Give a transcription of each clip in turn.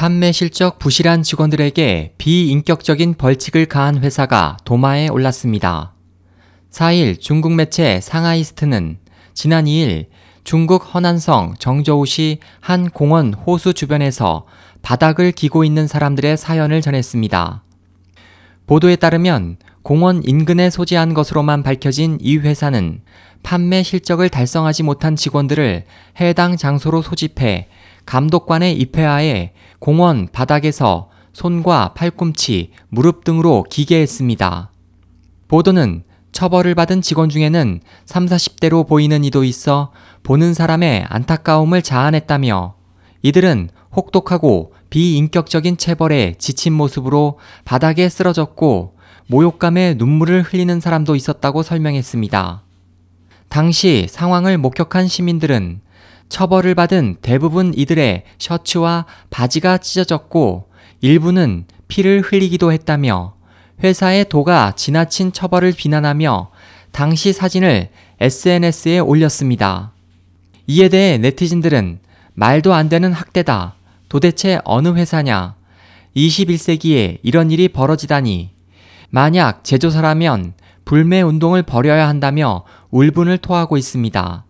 판매 실적 부실한 직원들에게 비인격적인 벌칙을 가한 회사가 도마에 올랐습니다. 4일 중국 매체 상하이스트는 지난 2일 중국 허난성 정저우시 한 공원 호수 주변에서 바닥을 기고 있는 사람들의 사연을 전했습니다. 보도에 따르면 공원 인근에 소재한 것으로만 밝혀진 이 회사는 판매 실적을 달성하지 못한 직원들을 해당 장소로 소집해 감독관의 입회하에 공원 바닥에서 손과 팔꿈치, 무릎 등으로 기게 했습니다. 보도는 처벌을 받은 직원 중에는 3, 40대로 보이는 이도 있어 보는 사람의 안타까움을 자아냈다며 이들은 혹독하고 비인격적인 체벌에 지친 모습으로 바닥에 쓰러졌고 모욕감에 눈물을 흘리는 사람도 있었다고 설명했습니다. 당시 상황을 목격한 시민들은 처벌을 받은 대부분 이들의 셔츠와 바지가 찢어졌고 일부는 피를 흘리기도 했다며 회사의 도가 지나친 처벌을 비난하며 당시 사진을 SNS에 올렸습니다. 이에 대해 네티즌들은 말도 안 되는 학대다. 도대체 어느 회사냐? 21세기에 이런 일이 벌어지다니. 만약 제조사라면 불매 운동을 벌여야 한다며 울분을 토하고 있습니다.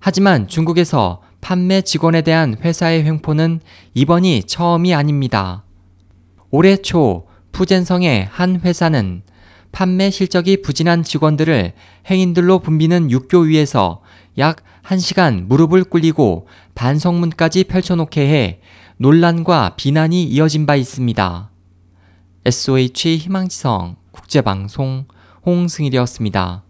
하지만 중국에서 판매 직원에 대한 회사의 횡포는 이번이 처음이 아닙니다. 올해 초 푸젠성의 한 회사는 판매 실적이 부진한 직원들을 행인들로 붐비는 육교 위에서 약 1시간 무릎을 꿇리고 반성문까지 펼쳐놓게 해 논란과 비난이 이어진 바 있습니다. SOH 희망지성 국제방송 홍승일이었습니다.